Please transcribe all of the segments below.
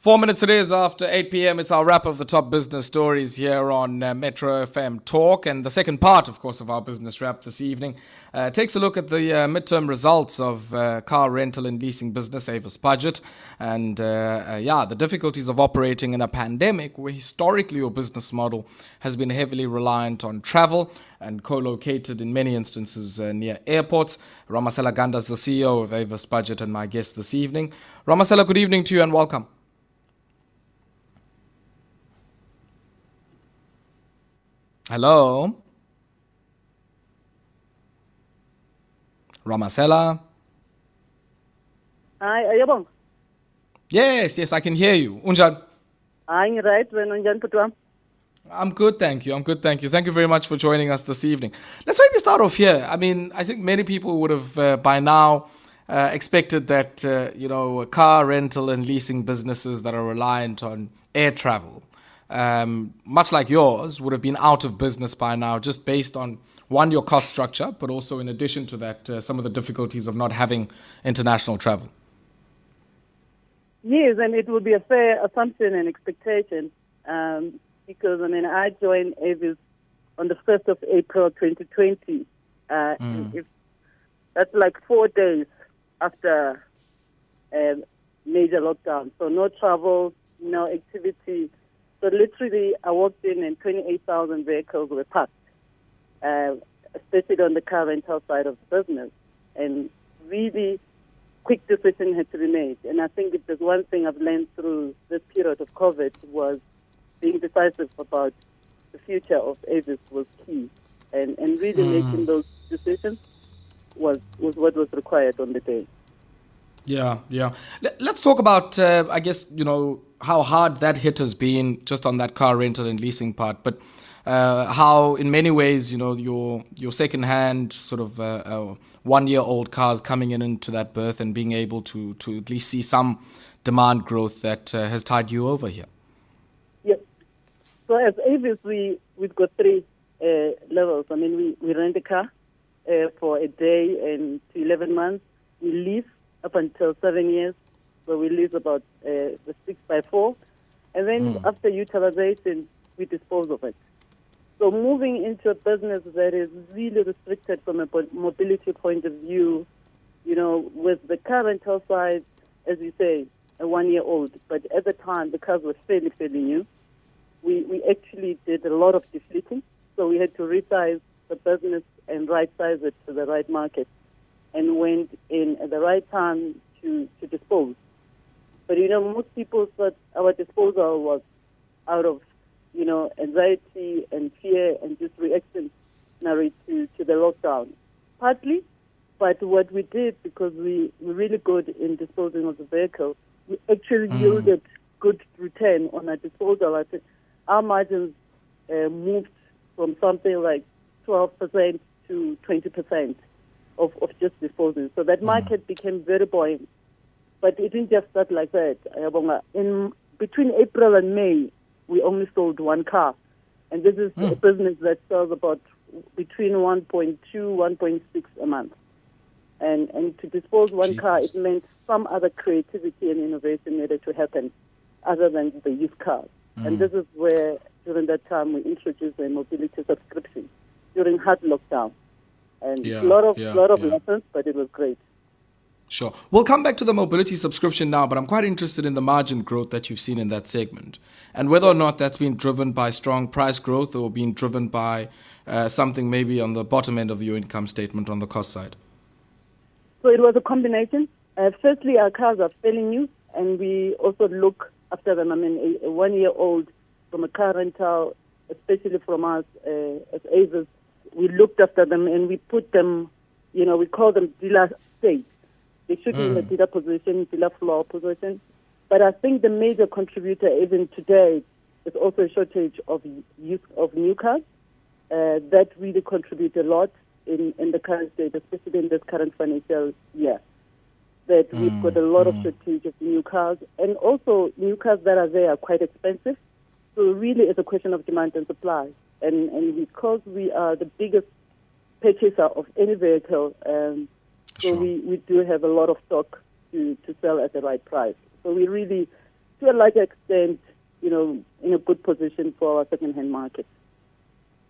Four minutes it is after 8 p.m. It's our wrap of the top business stories here on uh, Metro FM Talk. And the second part, of course, of our business wrap this evening uh, takes a look at the uh, midterm results of uh, car rental and leasing business, Avis Budget. And uh, uh, yeah, the difficulties of operating in a pandemic where historically your business model has been heavily reliant on travel and co-located in many instances near airports. Ramasela Ganda is the CEO of Avis Budget and my guest this evening. Ramasela, good evening to you and welcome. Hello? Ramasela? Hi, ayabong. Yes, yes, I can hear you. Unjan? I'm right, when unjan putwam. I'm good, thank you. I'm good, thank you. Thank you very much for joining us this evening. Let's maybe start off here. I mean, I think many people would have uh, by now uh, expected that, uh, you know, car rental and leasing businesses that are reliant on air travel um, much like yours, would have been out of business by now, just based on one, your cost structure, but also in addition to that, uh, some of the difficulties of not having international travel. Yes, and it would be a fair assumption and expectation um, because, I mean, I joined Avis on the 1st of April 2020. Uh, mm. if, that's like four days after a um, major lockdown. So no travel, no activity so literally, I walked in and 28,000 vehicles were parked, uh, especially on the car rental side of the business. And really quick decision had to be made. And I think if there's one thing I've learned through this period of COVID was being decisive about the future of Avis was key. And, and really mm. making those decisions was, was what was required on the day. Yeah, yeah. Let's talk about, uh, I guess, you know, how hard that hit has been just on that car rental and leasing part, but uh, how in many ways, you know, your your second-hand sort of uh, uh, one-year-old cars coming in into that berth and being able to to at least see some demand growth that uh, has tied you over here. Yes. So as Avis, we we've got three uh, levels. I mean, we, we rent a car for a day and to 11 months. We lease up until seven years where we lease about uh, the six by four, and then mm. after utilization, we dispose of it. So moving into a business that is really restricted from a mobility point of view, you know, with the car rental side, as you say, a one-year-old, but at the time the cars were fairly, fairly new. We we actually did a lot of defleeting, so we had to resize the business and right-size it to the right market, and went in at the right time to to dispose. But you know, most people thought our disposal was out of, you know, anxiety and fear and just reactionary to, to the lockdown. Partly, but what we did, because we were really good in disposing of the vehicle, we actually mm. yielded good return on our disposal. I think our margins uh, moved from something like 12% to 20% of, of just disposing. So that mm. market became very buoyant. But it didn't just start like that. In between April and May, we only sold one car, and this is mm. a business that sells about between 1.2, 1.6 a month. And and to dispose one Jeez. car, it meant some other creativity and innovation needed to happen, other than the used cars. Mm. And this is where during that time we introduced a mobility subscription during hard lockdown, and yeah, a lot of yeah, lot of yeah. lessons, but it was great. Sure. We'll come back to the mobility subscription now, but I'm quite interested in the margin growth that you've seen in that segment and whether or not that's been driven by strong price growth or being driven by uh, something maybe on the bottom end of your income statement on the cost side. So it was a combination. Uh, firstly, our cars are fairly new, and we also look after them. I mean, a, a one year old from a car rental, especially from us uh, as Avis, we looked after them and we put them, you know, we call them dealer state they should be in the dealer mm. position, dealer floor position. But I think the major contributor even today is also a shortage of use of new cars. Uh, that really contribute a lot in, in the current state, especially in this current financial year. That mm. we've got a lot mm. of shortage of new cars, and also new cars that are there are quite expensive. So really, it's a question of demand and supply. And and because we are the biggest purchaser of any vehicle, um, so sure. we, we do have a lot of stock to, to sell at the right price. So we really to a large extent, you know, in a good position for our second-hand market.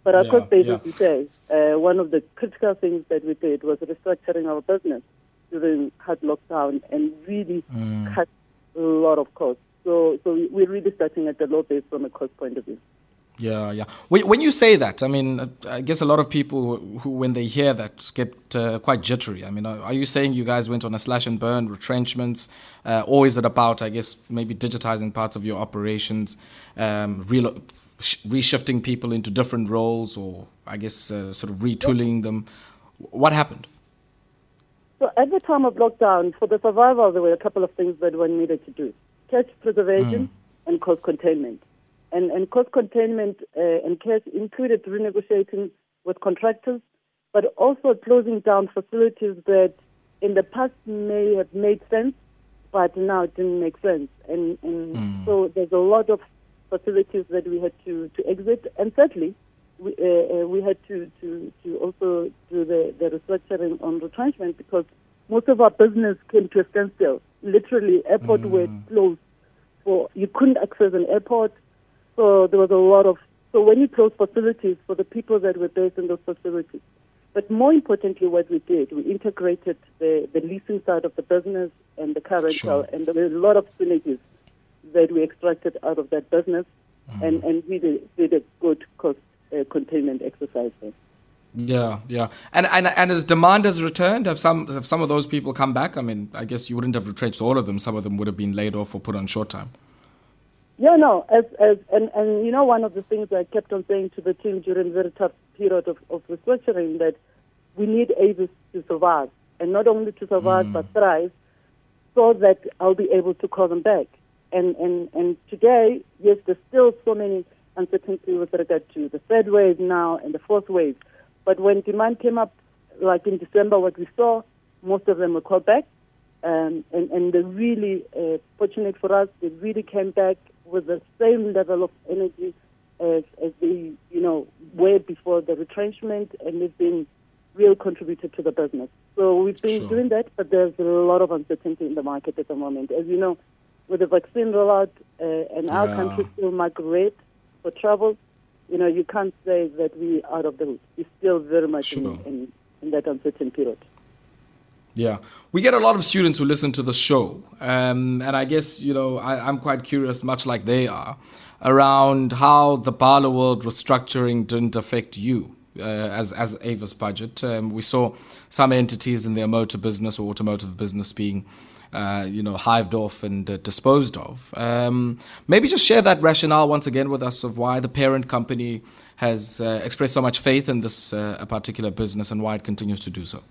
But our Yeah, cost base, yeah. as you say, uh, one of the critical things that we did was restructuring our business during hard lockdown and really Mm. cut a lot of costs. So, so we- we're really starting at the low base from a cost point of view. Yeah, yeah. When, when you say that, I mean, I guess a lot of people who, when they hear that, get uh, quite jittery. I mean, are, you saying you guys went on a slash and burn, retrenchments, uh, or is it about, I guess, maybe digitizing parts of your operations, um, relo- sh- reshifting people into different roles, or I guess uh, sort of retooling them? What happened? So at the time of lockdown, for the survival, there were a couple of things that one needed to do: catch preservation and cost containment. And, and cost containment uh, and cash included renegotiating with contractors, but also closing down facilities that in the past may have made sense, but now it didn't make sense. And, and so there's a lot of facilities that we had to, to exit. And thirdly, we, uh, uh, we had to, to, to also do the, the restructuring on retrenchment because most of our business came to a standstill. Literally, airport were closed. For you couldn't access an airport, so there was a lot of. So when you close facilities for the people that were based in those facilities, but more importantly, what we did, we integrated the, the leasing side of the business and the car rental, Sure. and there were a lot of synergies that we extracted out of that business, and and we did, did a good cost uh, containment exercise there. Yeah, yeah. And and and as demand has returned, have some have some of those people come back? I mean, I guess you wouldn't have retrenched all of them. Some of them would have been laid off or put on short time. Yeah, no, as as and and you know one of the things I kept on saying to the team during the very tough period of, of restructuring that we need Avis to survive, and not only to survive but thrive, so that I'll be able to call them back. And and and today, yes, there's still so many uncertainty with regard to the third wave now and the fourth wave. But when demand came up, like in December, what we saw, most of them were called back. Um, and, and they're really uh, fortunate for us. They really came back with the same level of energy as, as they, you know, were before the retrenchment, and they've been real contributor to the business. So we've been Sure. doing that, but there's a lot of uncertainty in the market at the moment. As you know, with the vaccine rollout uh, and our Yeah. country still migrate for travel, you know, you can't say that we out of the woods. We're still very much Sure. in, in, in that uncertain period. Yeah, we get a lot of students who listen to the show, um, and I guess you know I, I'm quite curious, much like they are, around how the Barloworld restructuring didn't affect you uh, as as Avis Budget. Um, we saw some entities in their motor business or automotive business being. Uh, you know, hived off and uh, disposed of. Um, maybe just share that rationale once again with us of why the parent company has uh, expressed so much faith in this uh, particular business and why it continues to do so.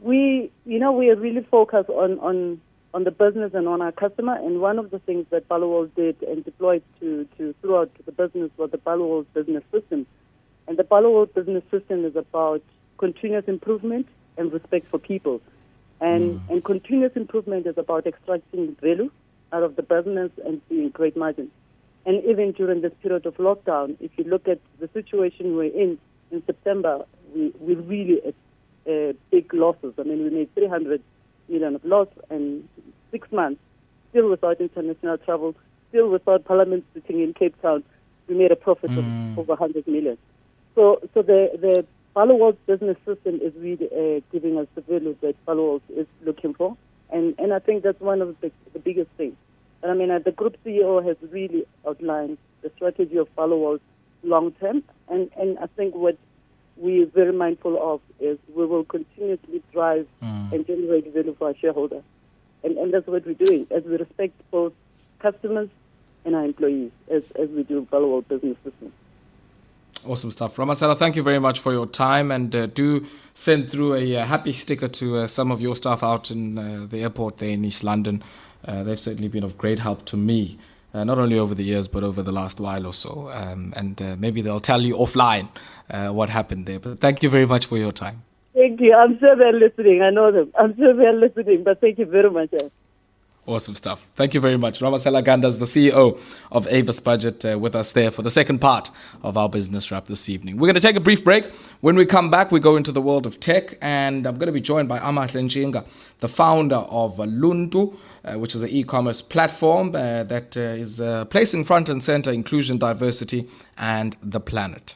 We you know we are really focused on on on the business and on our customer. And one of the things that Barloworld did and deployed to to throughout the business was the Barloworld business system. And the Barloworld business system is about continuous improvement and respect for people. And mm. and continuous improvement is about extracting value out of the business and seeing great margins and even during this period of lockdown if you look at the situation we're in in September we we really uh, big losses. I mean, we made 300 million of loss in six months, still without international travel, still without Parliament sitting in Cape Town. We made a profit of over 100 million. So, so the the World business system is really uh, giving us the value that World is looking for, and and I think that's one of the, the biggest things. And I mean, uh, the group CEO has really outlined the strategy of World long term, and and I think what we're very mindful of is we will continuously drive and generate value for our shareholders. And, and that's what we're doing as we respect both customers and our employees as, as we do follow our business system. Awesome stuff. Ramasela, thank you very much for your time and uh, do send through a uh, happy sticker to uh, some of your staff out in uh, the airport there in East London. Uh, they've certainly been of great help to me, uh, not only over the years, but over the last while or so. Um, and uh, maybe they'll tell you offline uh, what happened there. But thank you very much for your time. Thank you. I'm sure they're listening. I know them. I'm sure they're listening, but thank you very much. Awesome stuff. Thank you very much. Ramasela Gandas, the CEO of Avis Budget, uh, with us there for the second part of our business wrap this evening. We're going to take a brief break. When we come back, we go into the world of tech, and I'm going to be joined by Amahle Nchinga, the founder of Luntu. Uh, which is an e-commerce platform uh, that uh, is uh, placing front and center inclusion, diversity, and the planet.